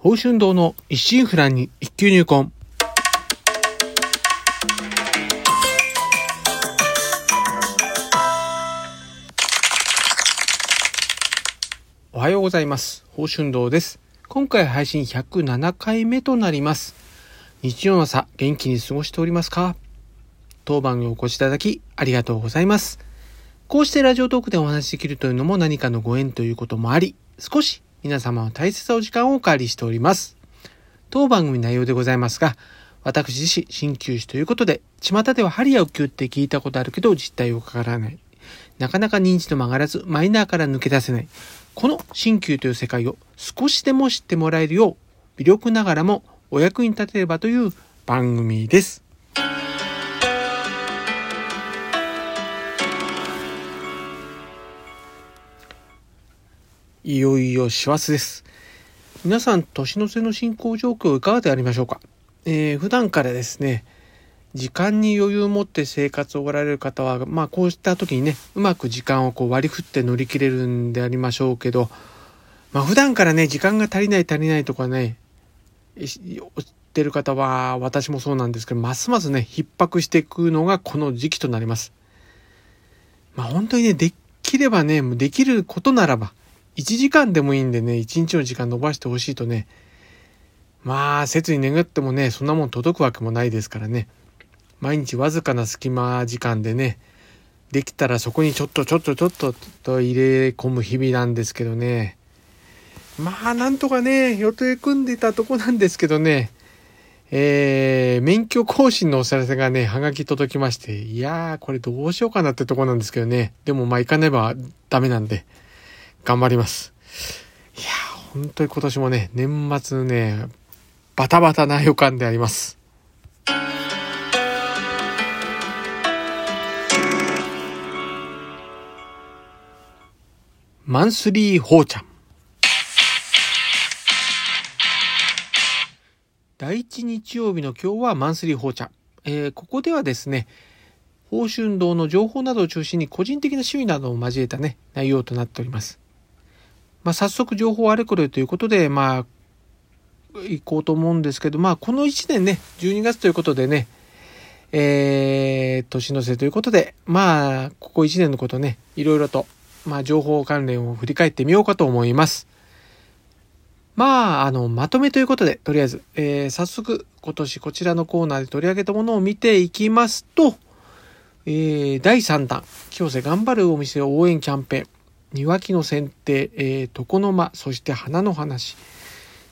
宝春堂の一心不乱に一級入魂。おはようございます。宝春堂です。今回配信107回目となります。日曜の朝、元気に過ごしておりますか？当番にお越しいただき、ありがとうございます。こうしてラジオトークでお話しできるというのも何かのご縁ということもあり、少し皆様の大切なお時間をお借りしております。当番組内容でございますが、私自身、鍼灸師ということで、巷では針や浮球って聞いたことあるけど実態をかからない。なかなか認知度も上がらず、マイナーから抜け出せない。この鍼灸という世界を少しでも知ってもらえるよう、微力ながらもお役に立てればという番組です。いよいよ師走です。皆さん、年の瀬の進行状況いかがでありましょうか、えー、普段からですね、時間に余裕を持って生活をおられる方は、まあこうした時にね、うまく時間をこう割り振って乗り切れるんでありましょうけど、まあ普段からね、時間が足りない足りないとかね、言ってる方は私もそうなんですけど、ますますね、逼迫していくのがこの時期となります。まあ本当にね、できればね、できることならば、1時間でもいいんでね、1日の時間伸ばしてほしいとね、まあ、切に願ってもね、そんなもん届くわけもないですからね。毎日わずかな隙間時間でね、できたらそこにちょっとちょっとちょっとと入れ込む日々なんですけどね。まあ、なんとかね、予定組んでたとこなんですけどね、えー、免許更新のお知らせがね、はがき届きまして、いやー、これどうしようかなってとこなんですけどね。でもまあ行かねばダメなんで、頑張ります。いや、本当に今年もね、年末ね、バタバタな予感であります。マンスリーホーちゃん。第一日曜日の今日はマンスリーホーちゃん。えー、ここではですね、宝春堂の情報などを中心に個人的な趣味などを交えたね、内容となっております。まあ、早速情報あれこれということで、まあ、行こうと思うんですけど、まあ、この1年ね、12月ということでね、えー、年の瀬ということで、まあ、ここ1年のことね、いろいろと、まあ、情報関連を振り返ってみようかと思います。まあ、あの、まとめということで、とりあえず、えー、早速、今年こちらのコーナーで取り上げたものを見ていきますと、えー、第3弾、清瀬頑張るお店応援キャンペーン、庭木の剪定、えー、床の間、そして花の話、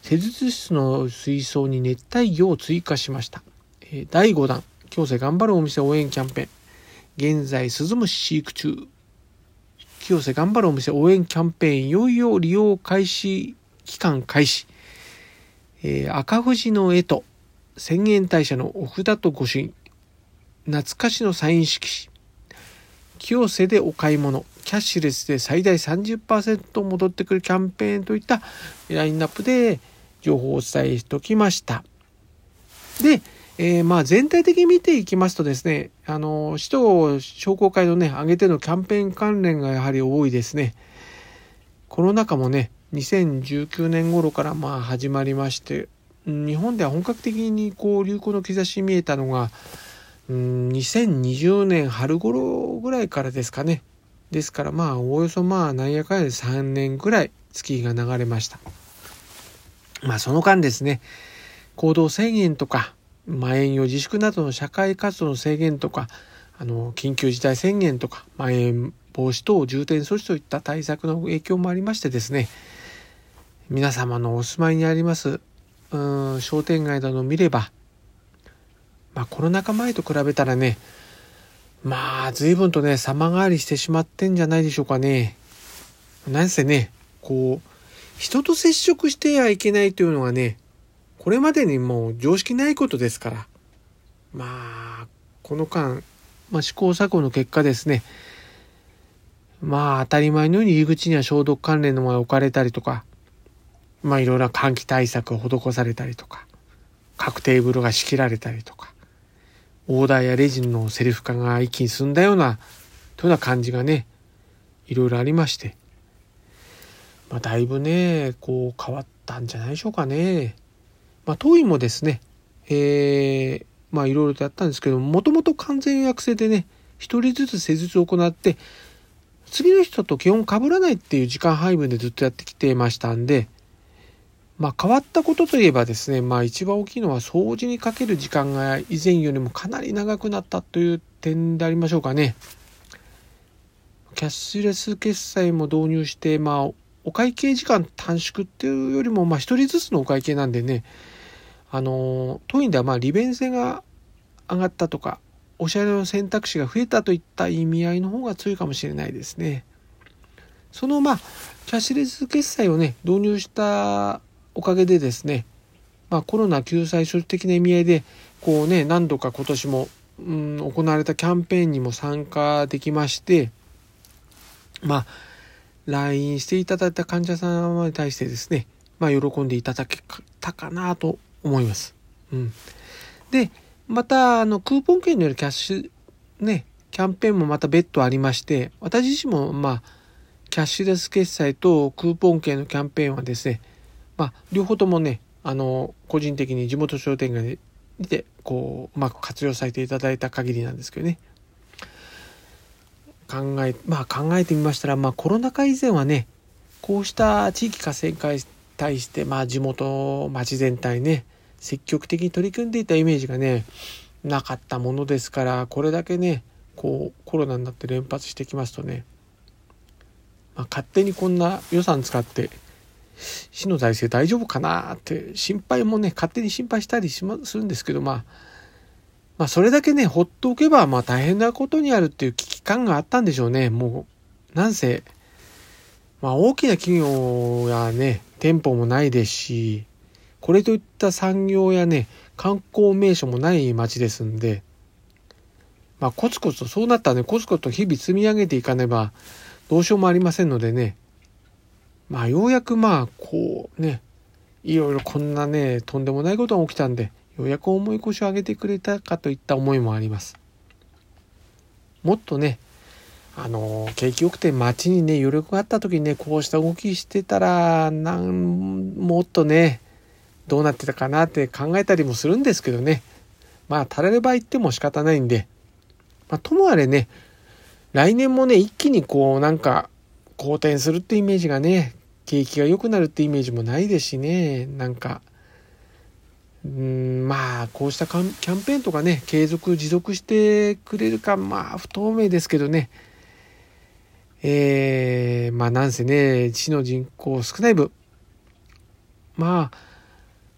施術室の水槽に熱帯魚を追加しました。えー、第5弾、清瀬頑張るお店応援キャンペーン、現在スズムシ飼育中、清瀬頑張るお店応援キャンペーン、いよいよ利用開始、期間開始、えー、赤富士の絵と千円大社のお札と御朱印、懐かしのサイン色紙、清瀬でお買い物、キャッシュレスで最大30%戻ってくるキャンペーンといったラインナップで情報をお伝えしておきました。で、えー、まあ全体的に見ていきますとですね、あの、首都商工会のね、上げてのキャンペーン関連がやはり多いですね。コロナ禍もね、2019年頃からまあ始まりまして、日本では本格的にこう流行の兆し見えたのが、うん2020年春頃ぐらいからですかね。ですからまあおおよそまあなんやかんやで3年ぐらい月が流れました。まあその間ですね、行動制限とか、まん延用自粛などの社会活動の制限とか、あの、緊急事態宣言とか、まん延防止等重点措置といった対策の影響もありましてですね、皆様のお住まいにあります、うん、商店街などを見れば、まあコロナ禍前と比べたらね、まあ随分とね、様変わりしてしまってんじゃないでしょうかね。なんせね、こう、人と接触してはいけないというのがね、これまでにもう常識ないことですから。まあ、この間、まあ、試行錯誤の結果ですね、まあ当たり前のように入り口には消毒関連のものが置かれたりとか、まあいろいろな換気対策を施されたりとか、各テーブルが仕切られたりとか、オーダーやレジンのセリフ化が一気に進んだような、というような感じがね、いろいろありまして。まあ、だいぶね、こう変わったんじゃないでしょうかね。まあ、当院もですね、えー、まあいろいろとやったんですけども、もともと完全予約制でね、一人ずつ施術を行って、次の人と基本被らないっていう時間配分でずっとやってきてましたんで、まあ変わったことといえばですね、まあ一番大きいのは掃除にかける時間が以前よりもかなり長くなったという点でありましょうかね。キャッシュレス決済も導入して、まあお会計時間短縮っていうよりも、まあ一人ずつのお会計なんでね、あの、当院ではまあ利便性が上がったとか、おしゃれの選択肢が増えたといった意味合いの方が強いかもしれないですね。そのまあ、キャッシュレス決済をね、導入したおかげでですね、まあコロナ救済措置的な意味合いで、こうね、何度か今年も、うん、行われたキャンペーンにも参加できまして、まあ、LINE していただいた患者様に対してですね、まあ喜んでいただけたかなと思います。うん。で、また、あの、クーポン券によるキャッシュ、ね、キャンペーンもまた別途ありまして、私自身も、まあ、キャッシュレス決済とクーポン券のキャンペーンはですね、まあ、両方ともね、あの、個人的に地元商店街にて、こう、うまく活用されていただいた限りなんですけどね。考え、まあ考えてみましたら、まあコロナ禍以前はね、こうした地域活性化に対して、まあ地元、町全体ね、積極的に取り組んでいたイメージがねなかったものですからこれだけねこうコロナになって連発してきますとね、まあ、勝手にこんな予算使って市の財政大丈夫かなって心配もね勝手に心配したりしまするんですけどまあまあそれだけねほっとけばまあ大変なことにあるっていう危機感があったんでしょうね。もうなんせまあ大きな企業やね店舗もないですしこれといった産業やね、観光名所もない町ですんで、まあ、コツコツと、そうなったらね、コツコツと日々積み上げていかねば、どうしようもありませんのでね、まあ、ようやくまあ、こうね、いろいろこんなね、とんでもないことが起きたんで、ようやく重い腰を上げてくれたかといった思いもあります。もっとね、あの、景気よくて街にね、余力があった時にね、こうした動きしてたら、なん、もっとね、どうなってたかなって考えたりもするんですけどね。まあ、たられば言っても仕方ないんで。まあ、ともあれね、来年もね、一気にこう、なんか、好転するってイメージがね、景気が良くなるってイメージもないですしね、なんか、うん、まあ、こうしたキャンペーンとかね、継続、持続してくれるか、まあ、不透明ですけどね、えー、まあ、なんせね、市の人口少ない分、まあ、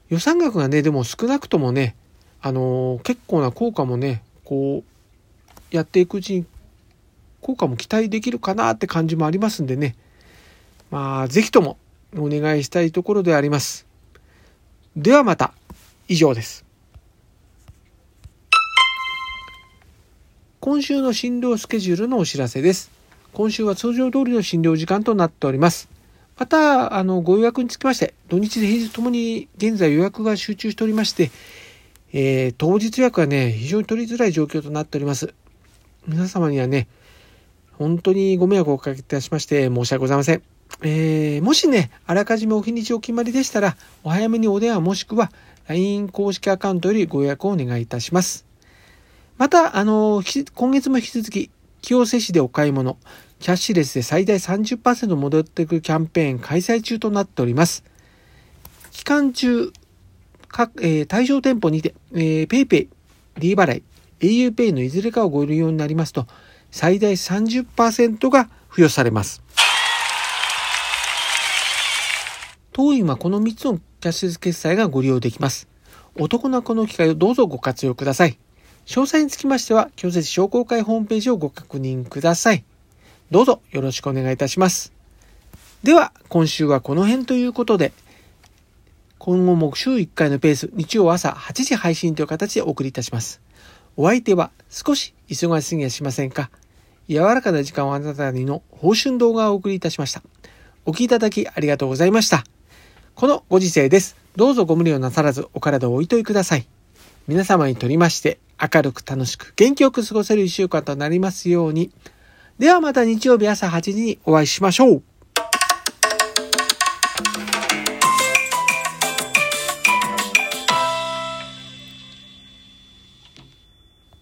予算額がね、でも少なくともね、あの、結構な効果もね、こう、やっていくうちに効果も期待できるかなって感じもありますんでね。まあ、ぜひともお願いしたいところであります。ではまた、以上です。今週の診療スケジュールのお知らせです。今週は通常通りの診療時間となっております。また、あの、ご予約につきまして、土日で平日ともに現在予約が集中しておりまして、えー、当日予約はね、非常に取りづらい状況となっております。皆様にはね、本当にご迷惑をおかけいたしまして申し訳ございません。えー、もしね、あらかじめお日にちお決まりでしたら、お早めにお電話もしくは LINE 公式アカウントよりご予約をお願いいたします。また、あの、今月も引き続き、清瀬市でお買い物、キャッシュレスで最大30%戻ってくるキャンペーン開催中となっております。期間中、各、えー、対象店舗にて、え、PayPay、D 払い、auPay のいずれかをご利用になりますと、最大30%が付与されます。当院はこの3つのキャッシュレス決済がご利用できます。男の子の機会をどうぞご活用ください。詳細につきましては、強設商工会ホームページをご確認ください。どうぞよろしくお願いいたします。では、今週はこの辺ということで、今後も週1回のペース、日曜朝8時配信という形でお送りいたします。お相手は少し忙しすぎやしませんか？柔らかな時間をあなたにの報春動画をお送りいたしました。お聴きいただきありがとうございました。このご時世です。どうぞご無理をなさらずお体をおいといください。皆様にとりまして明るく楽しく元気よく過ごせる一週間となりますように。ではまた日曜日朝8時にお会いしましょう。